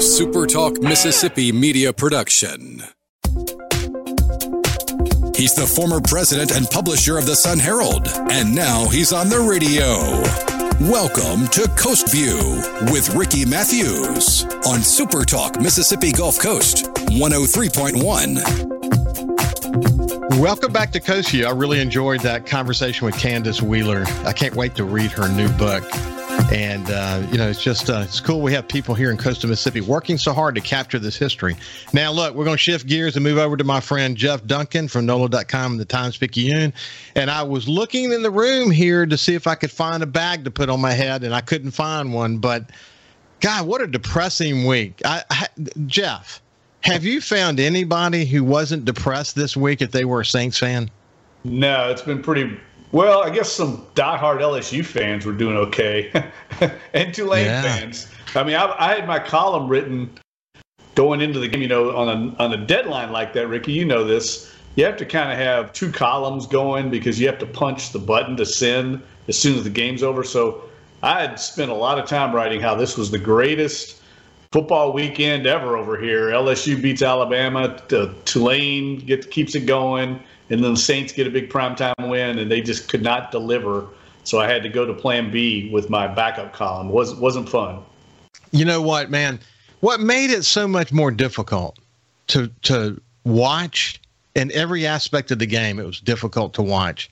SuperTalk Mississippi media production. He's the former president and publisher of the Sun Herald, and now he's on the radio. Welcome to Coast View with Ricky Matthews on SuperTalk Mississippi Gulf Coast 103.1. Welcome back to Coast View. I really enjoyed that conversation with Candace Wheeler. I can't wait to read her new book. And, uh, you know, it's just, uh, it's cool. We have people here in coastal Mississippi working so hard to capture this history. Now, look, we're going to shift gears and move over to my friend Jeff Duncan from NOLA.com and the Times Picayune. And I was looking in the room here to see if I could find a bag to put on my head, and I couldn't find one. But, God, what a depressing week. I, I, Jeff, have you found anybody who wasn't depressed this week if they were a Saints fan? No, it's been pretty well, I guess some diehard LSU fans were doing okay, and Tulane yeah. fans. I mean, I, I, had my column written going into the game. You know, on a on a deadline like that, Ricky, you know this. You have to kind of have two columns going because you have to punch the button to send as soon as the game's over. So I had spent a lot of time writing how this was the greatest football weekend ever over here. LSU beats Alabama. Uh, Tulane get, keeps it going and then the Saints get a big primetime win, and they just could not deliver. So I had to go to Plan B with my backup column. Was wasn't fun. You know what, man? What made it so much more difficult to to watch in every aspect of the game? It was difficult to watch.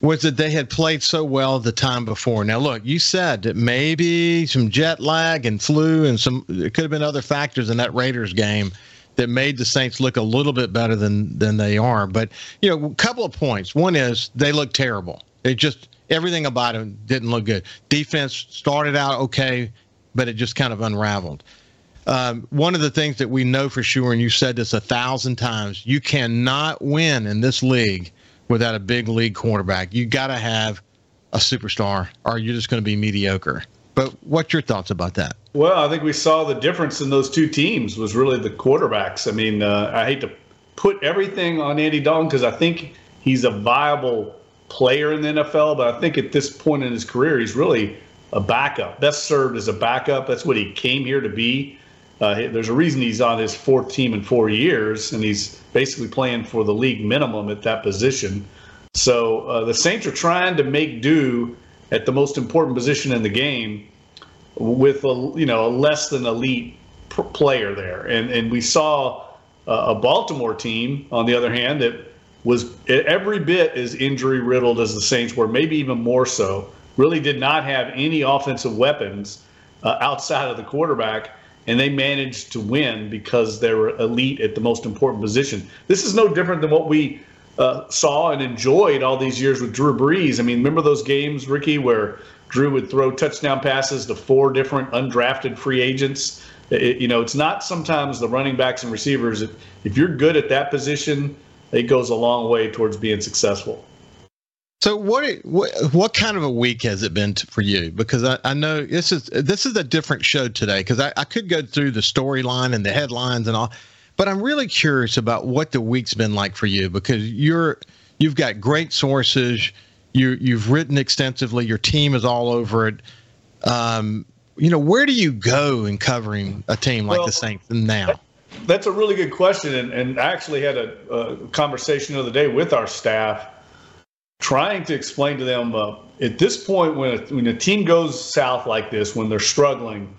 Was that they had played so well the time before? Now, look, you said that maybe some jet lag and flu and some. It could have been other factors in that Raiders game that made the Saints look a little bit better than than they are. But you know, a couple of points. One is they look terrible. It just everything about them didn't look good. Defense started out okay, but it just kind of unraveled. Um, one of the things that we know for sure, and you said this a thousand times, you cannot win in this league without a big league quarterback. You got to have a superstar, or you're just going to be mediocre. But what's your thoughts about that? Well, I think we saw the difference in those two teams was really the quarterbacks. I mean, uh, I hate to put everything on Andy Dalton because I think he's a viable player in the NFL, but I think at this point in his career, he's really a backup. Best served as a backup. That's what he came here to be. Uh, there's a reason he's on his fourth team in four years, and he's basically playing for the league minimum at that position. So uh, the Saints are trying to make do at the most important position in the game with a you know a less than elite player there, and and we saw a Baltimore team on the other hand that was every bit as injury riddled as the Saints were, maybe even more so. Really did not have any offensive weapons uh, outside of the quarterback, and they managed to win because they were elite at the most important position. This is no different than what we uh, saw and enjoyed all these years with Drew Brees. I mean, remember those games, Ricky, where Drew would throw touchdown passes to four different undrafted free agents. It, you know, it's not sometimes the running backs and receivers. If, if you're good at that position, it goes a long way towards being successful. So what, what what kind of a week has it been to, for you? Because I, I know this is this is a different show today. Because I, I could go through the storyline and the headlines and all, but I'm really curious about what the week's been like for you because you're you've got great sources you you've written extensively. Your team is all over it. Um, you know, where do you go in covering a team like well, the Saints now? That's a really good question, and, and I actually had a, a, conversation the other day with our staff, trying to explain to them uh, at this point when a, when a team goes south like this, when they're struggling,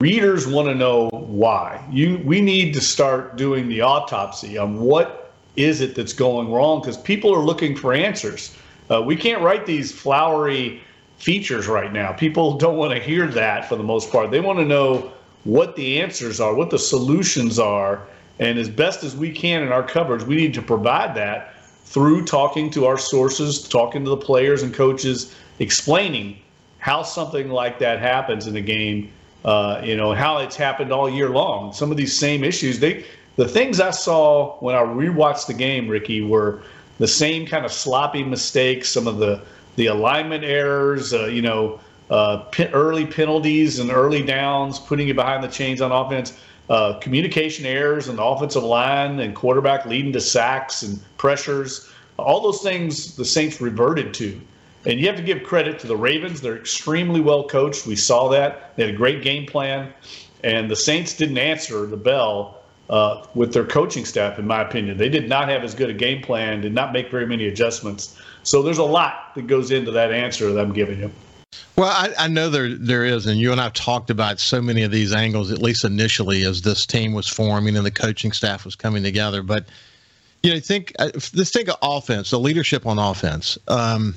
readers want to know why. You we need to start doing the autopsy on what is it that's going wrong because people are looking for answers. Uh, we can't write these flowery features right now. People don't want to hear that for the most part. They want to know what the answers are, what the solutions are, and as best as we can in our coverage, we need to provide that through talking to our sources, talking to the players and coaches, explaining how something like that happens in a game. Uh, you know how it's happened all year long. Some of these same issues. They, the things I saw when I rewatched the game, Ricky, were the same kind of sloppy mistakes, some of the the alignment errors, uh, you know, uh, early penalties and early downs, putting you behind the chains on offense, uh, communication errors in the offensive line and quarterback leading to sacks and pressures. All those things the Saints reverted to. And you have to give credit to the Ravens. They're extremely well coached. We saw that. They had a great game plan. And the Saints didn't answer the bell uh, with their coaching staff, in my opinion. They did not have as good a game plan, did not make very many adjustments. So there's a lot that goes into that answer that I'm giving you. Well, I, I, know there there is, and you and I've talked about so many of these angles, at least initially, as this team was forming and the coaching staff was coming together. But you know, think uh, let's think of offense, the leadership on offense. Um,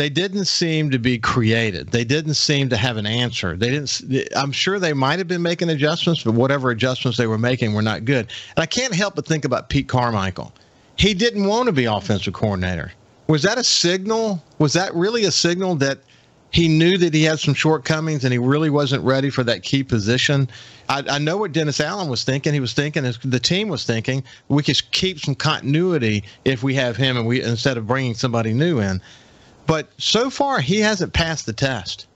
they didn't seem to be created. They didn't seem to have an answer. They didn't. I'm sure they might have been making adjustments, but whatever adjustments they were making were not good. And I can't help but think about Pete Carmichael. He didn't want to be offensive coordinator. Was that a signal? Was that really a signal that he knew that he had some shortcomings and he really wasn't ready for that key position? I, I know what Dennis Allen was thinking. He was thinking, the team was thinking, we could keep some continuity if we have him and we instead of bringing somebody new in. But so far, he hasn't passed the test.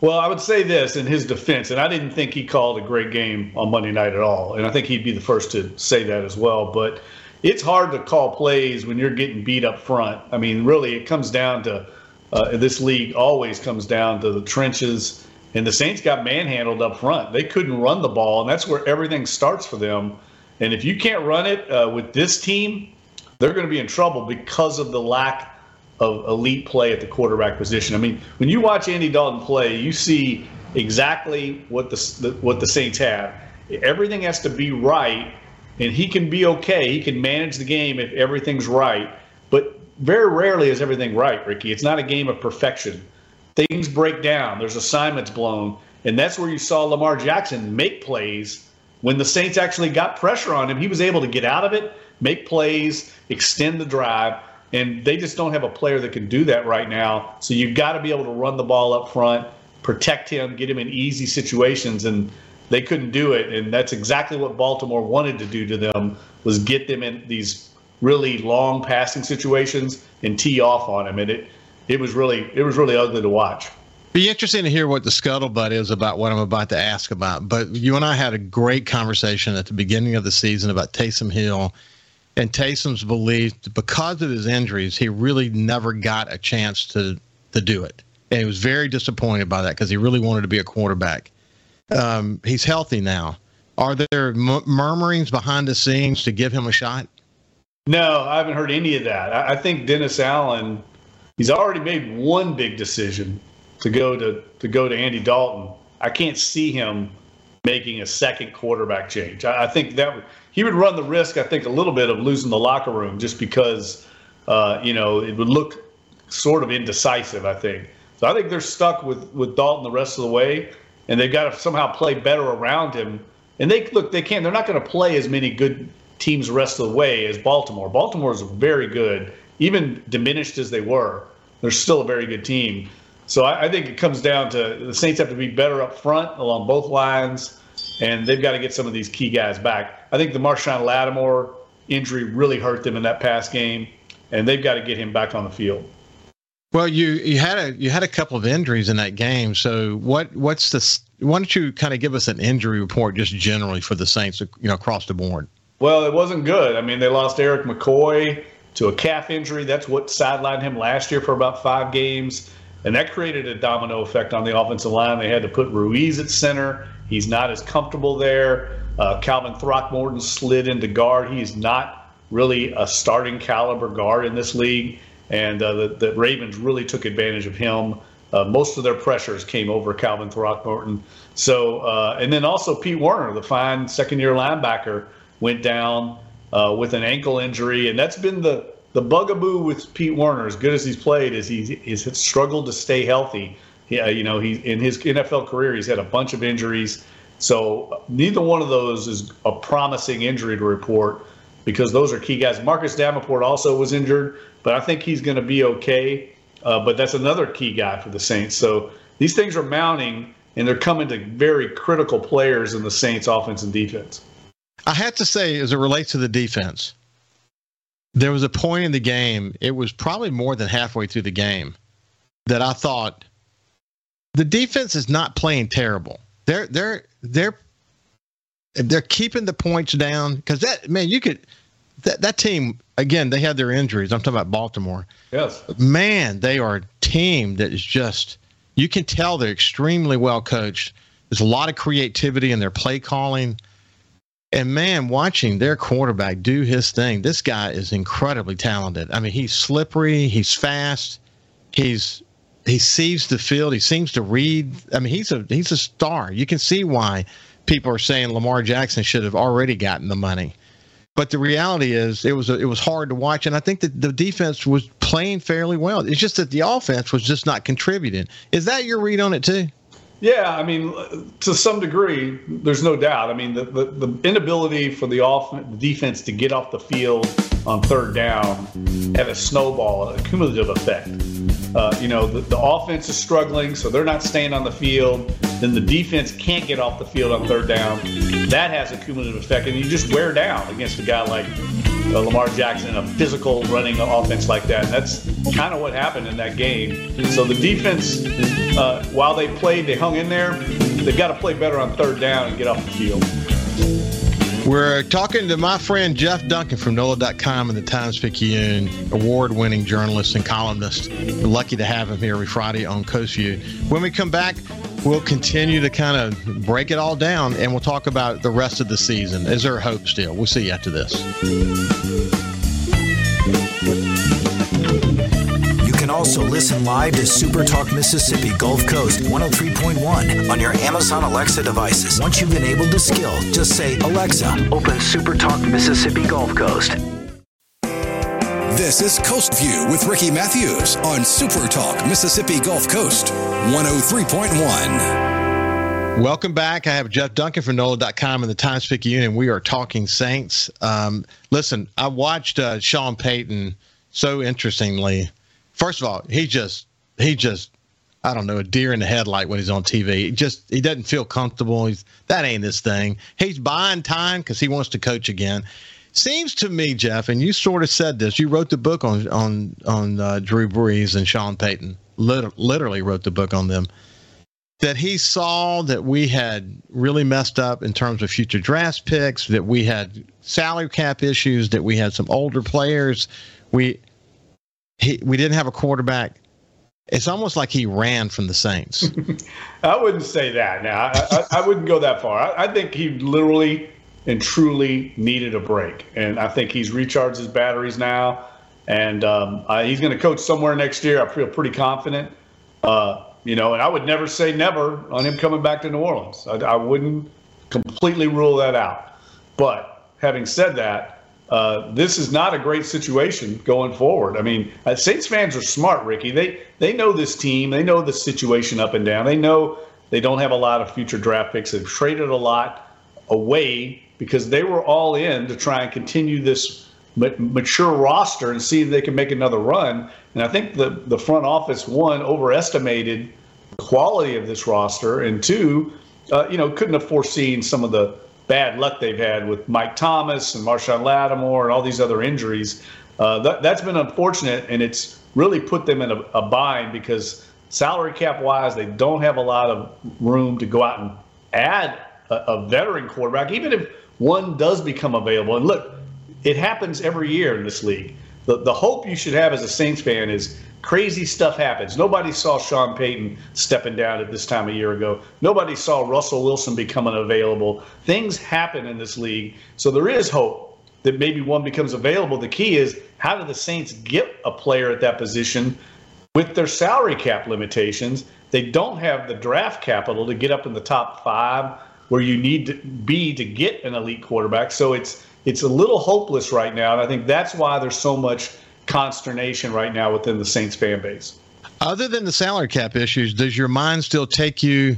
Well, I would say this in his defense, and I didn't think he called a great game on Monday night at all. And I think he'd be the first to say that as well. But it's hard to call plays when you're getting beat up front. I mean, really, it comes down to uh, this league always comes down to the trenches. And the Saints got manhandled up front. They couldn't run the ball, and that's where everything starts for them. And if you can't run it uh, with this team, they're going to be in trouble because of the lack of elite play at the quarterback position. I mean, when you watch Andy Dalton play, you see exactly what the, what the Saints have. Everything has to be right, and he can be okay. He can manage the game if everything's right. But very rarely is everything right, Ricky. It's not a game of perfection. Things break down. There's assignments blown, and that's where you saw Lamar Jackson make plays. When the Saints actually got pressure on him, he was able to get out of it, make plays, extend the drive and they just don't have a player that can do that right now. So you've got to be able to run the ball up front, protect him, get him in easy situations, and they couldn't do it. And that's exactly what Baltimore wanted to do to them was get them in these really long passing situations and tee off on him. And it it was really it was really ugly to watch. Be interesting to hear what the scuttlebutt is about what I'm about to ask about. But you and I had a great conversation at the beginning of the season about Taysom Hill and Taysom's believed because of his injuries, he really never got a chance to to do it, and he was very disappointed by that because he really wanted to be a quarterback. Um, he's healthy now. Are there m- murmurings behind the scenes to give him a shot? No, I haven't heard any of that. I, I think Dennis Allen, he's already made one big decision to go to to go to Andy Dalton. I can't see him making a second quarterback change. I, I think that he would run the risk, I think, a little bit of losing the locker room just because, uh, you know, it would look sort of indecisive. I think so. I think they're stuck with with Dalton the rest of the way, and they've got to somehow play better around him. And they look, they can't. They're not going to play as many good teams the rest of the way as Baltimore. Baltimore is very good, even diminished as they were. They're still a very good team. So I, I think it comes down to the Saints have to be better up front along both lines and they've got to get some of these key guys back. I think the Marshon Lattimore injury really hurt them in that past game, and they've got to get him back on the field. Well, you you had a you had a couple of injuries in that game. So what what's the why don't you kind of give us an injury report just generally for the Saints, you know, across the board? Well, it wasn't good. I mean, they lost Erik McCoy to a calf injury. That's what sidelined him last year for about five games. And that created a domino effect on the offensive line. They had to put Ruiz at center. He's not as comfortable there. Uh, Calvin Throckmorton slid into guard. He's not really a starting caliber guard in this league. And uh, the, the, Ravens really took advantage of him. Uh, most of their pressures came over Calvin Throckmorton. So, uh, and then also Pete Werner, the fine second year linebacker, went down uh, with an ankle injury. And that's been the, the bugaboo with Pete Werner, as good as he's played, is he, he's struggled to stay healthy yeah, you know, he in his NFL career, he's had a bunch of injuries. So neither one of those is a promising injury to report because those are key guys. Marcus Davenport also was injured, but I think he's going to be okay. Uh, but that's another key guy for the Saints. So these things are mounting, and they're coming to very critical players in the Saints' offense and defense. I have to say, as it relates to the defense, there was a point in the game, it was probably more than halfway through the game, that I thought the defense is not playing terrible. They're they're they're they're keeping the points down because that man, you could that that team again. They had their injuries. I'm talking about Baltimore. Yes, man, they are a team that is just you can tell they're extremely well coached. There's a lot of creativity in their play calling. And man, watching their quarterback do his thing, this guy is incredibly talented. I mean, he's slippery, he's fast, he's he sees the field, he seems to read. I mean, he's a he's a star. You can see why people are saying Lamar Jackson should have already gotten the money. But the reality is, it was a, it was hard to watch, and I think that the defense was playing fairly well. It's just that the offense was just not contributing. Is that your read on it too? Yeah, I mean, to some degree, there's no doubt. I mean, the, the, the inability for the offense, the defense to get off the field on third down had a snowball, a cumulative effect. Uh, you know, the, the offense is struggling, so they're not staying on the field. Then the defense can't get off the field on third down. That has a cumulative effect, and you just wear down against a guy like uh, Lamar Jackson, a physical running offense like that. And that's kind of what happened in that game. So the defense, uh, while they played, they hung in there. They've got to play better on third down and get off the field. We're talking to my friend Jeff Duncan from NOLA.com and the Times Picayune, award winning journalist and columnist. We're lucky to have him here every Friday on Coast View. When we come back, we'll continue to kind of break it all down and we'll talk about the rest of the season. Is there hope still? We'll see you after this. Also listen live to Super Talk Mississippi Gulf Coast 103.1 on your Amazon Alexa devices. Once you've enabled the skill, just say, Alexa, open Super Talk Mississippi Gulf Coast. This is Coast View with Ricky Matthews on Super Talk Mississippi Gulf Coast 103.1. Welcome back. I have Jeff Duncan from NOLA.com and the Times Picayune, and we are talking Saints. Um, listen, I watched uh, Sean Payton so interestingly. First of all, he just he just I don't know a deer in the headlight when he's on TV. He just he doesn't feel comfortable. He's that ain't his thing. He's buying time because he wants to coach again. Seems to me, Jeff, and you sort of said this. You wrote the book on on on uh, Drew Brees and Sean Payton. Lit- literally wrote the book on them. That he saw that we had really messed up in terms of future draft picks. That we had salary cap issues. That we had some older players. We he we didn't have a quarterback. It's almost like he ran from the Saints. I wouldn't say that. Now I, I, I wouldn't go that far. I, I think he literally and truly needed a break. And I think he's recharged his batteries now. And um, he's going to coach somewhere next year. I feel pretty confident. Uh, you know, and I would never say never on him coming back to New Orleans. I, I wouldn't completely rule that out. But having said that, uh, this is not a great situation going forward. I mean, uh, Saints fans are smart, Ricky. They they know this team. They know the situation up and down. They know they don't have a lot of future draft picks. They've traded a lot away because they were all in to try and continue this mature roster and see if they can make another run. And I think the the front office one overestimated the quality of this roster, and two, uh, you know, couldn't have foreseen some of the bad luck they've had with Mike Thomas and Marshon Lattimore and all these other injuries. Uh, that, that's been unfortunate, and it's really put them in a, a bind because salary cap wise, they don't have a lot of room to go out and add a, a veteran quarterback, even if one does become available. And look, it happens every year in this league. The, the hope you should have as a Saints fan is crazy stuff happens. Nobody saw Sean Payton stepping down at this time a year ago. Nobody saw Russell Wilson becoming available. Things happen in this league. So there is hope that maybe one becomes available. The key is how do the Saints get a player at that position with their salary cap limitations? They don't have the draft capital to get up in the top five where you need to be to get an elite quarterback. So it's it's a little hopeless right now, and I think that's why there's so much consternation right now within the Saints fan base. Other than the salary cap issues, does your mind still take you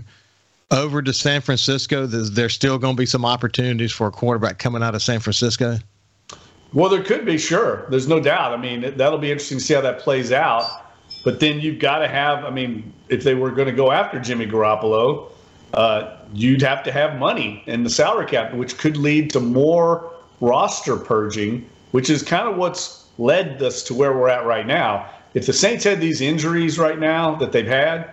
over to San Francisco? Is there still going to be some opportunities for a quarterback coming out of San Francisco? Well, there could be, sure. There's no doubt. I mean, that'll be interesting to see how that plays out. But then you've got to have, I mean, if they were going to go after Jimmy Garoppolo, uh, you'd have to have money in the salary cap, which could lead to more roster purging, which is kind of what's led us to where we're at right now. If the Saints had these injuries right now that they've had,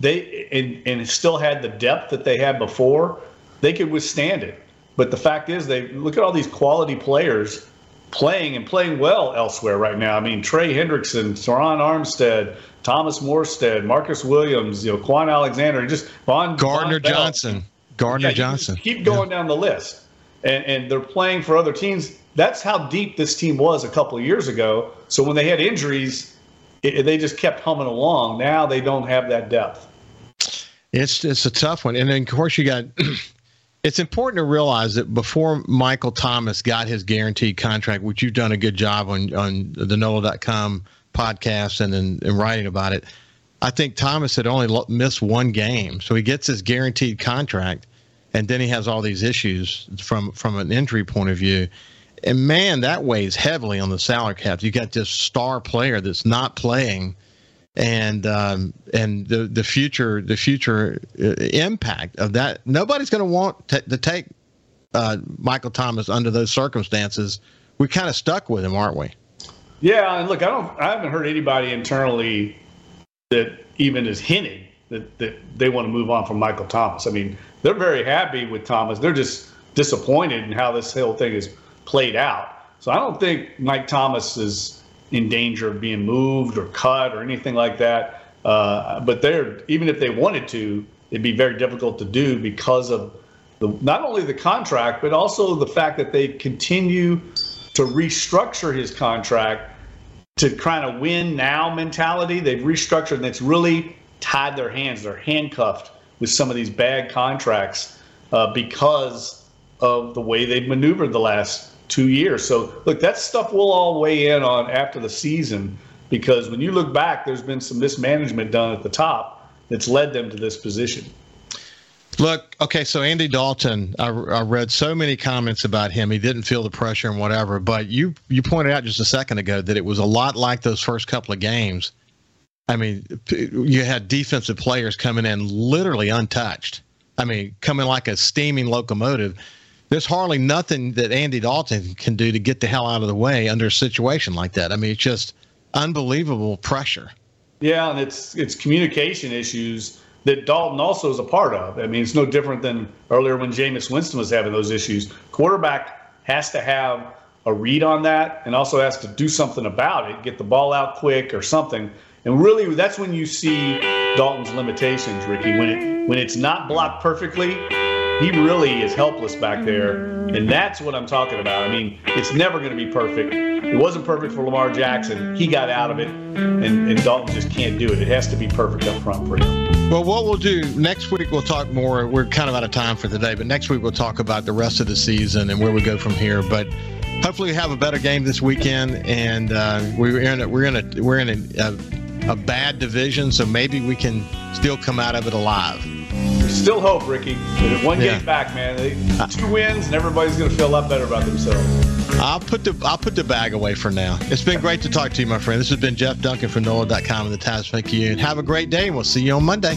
they and, and still had the depth that they had before, they could withstand it. But the fact is, they look at all these quality players playing and playing well elsewhere right now. I mean, Trey Hendrickson, Terron Armstead, Thomas Morstead, Marcus Williams, you know, Kwon Alexander, just Von Gardner Johnson. Gardner Yeah, Johnson. Keep going down the list, and and they're playing for other teams. That's how deep this team was a couple of years ago. So when they had injuries, it, they just kept humming along. Now they don't have that depth. It's it's a tough one, and then of course you got. it's important to realize that before Michael Thomas got his guaranteed contract, which you've done a good job on on the NOLA.com podcast and in, in writing about it, I think Thomas had only missed one game, so he gets his guaranteed contract, and then he has all these issues from from an injury point of view. And man, that weighs heavily on the salary cap. You got this star player that's not playing and um, and the the future the future uh, impact of that. Nobody's going to want to take uh, Michael Thomas under those circumstances. We're kind of stuck with him, aren't we? Yeah, and look, I don't, I haven't heard anybody internally that even is hinted that that they want to move on from Michael Thomas. I mean, they're very happy with Thomas. They're just disappointed in how this whole thing is played out. So I don't think Mike Thomas is in danger of being moved or cut or anything like that. Uh, but they're even if they wanted to, it'd be very difficult to do because of the not only the contract but also the fact that they continue to restructure his contract to kind of win now mentality. They've restructured and it's really tied their hands. They're handcuffed with some of these bad contracts uh, because of the way they've maneuvered the last two years. So, look, that stuff we'll all weigh in on after the season because when you look back, there's been some mismanagement done at the top that's led them to this position. Look, okay, so Andy Dalton, I, I, read so many comments about him. He didn't feel the pressure and whatever. But you you pointed out just a second ago that it was a lot like those first couple of games. I mean, you had defensive players coming in literally untouched. I mean, coming like a steaming locomotive. There's hardly nothing that Andy Dalton can do to get the hell out of the way under a situation like that. I mean, it's just unbelievable pressure. Yeah, and it's it's communication issues that Dalton also is a part of. I mean, it's no different than earlier when Jameis Winston was having those issues. Quarterback has to have a read on that and also has to do something about it, get the ball out quick or something. And really, that's when you see Dalton's limitations, Ricky. When it when it's not blocked perfectly, he really is helpless back there. And that's what I'm talking about. I mean, it's never going to be perfect. It wasn't perfect for Lamar Jackson. He got out of it, and, and Dalton just can't do it. It has to be perfect up front for him. Well, what we'll do next week, we'll talk more. We're kind of out of time for today, but next week we'll talk about the rest of the season and where we go from here. But hopefully, we have a better game this weekend, and uh, we're in a, we're in a we're in a, a, a bad division, so maybe we can still come out of it alive. There's Still hope, Ricky. One yeah. game back, man. They, two wins, and everybody's going to feel a lot better about themselves. I'll put the I'll put the bag away for now. It's been great to talk to you, my friend. This has been Jeff Duncan from NOLA.com and the Times Picayune. Have a great day, and we'll see you on Monday.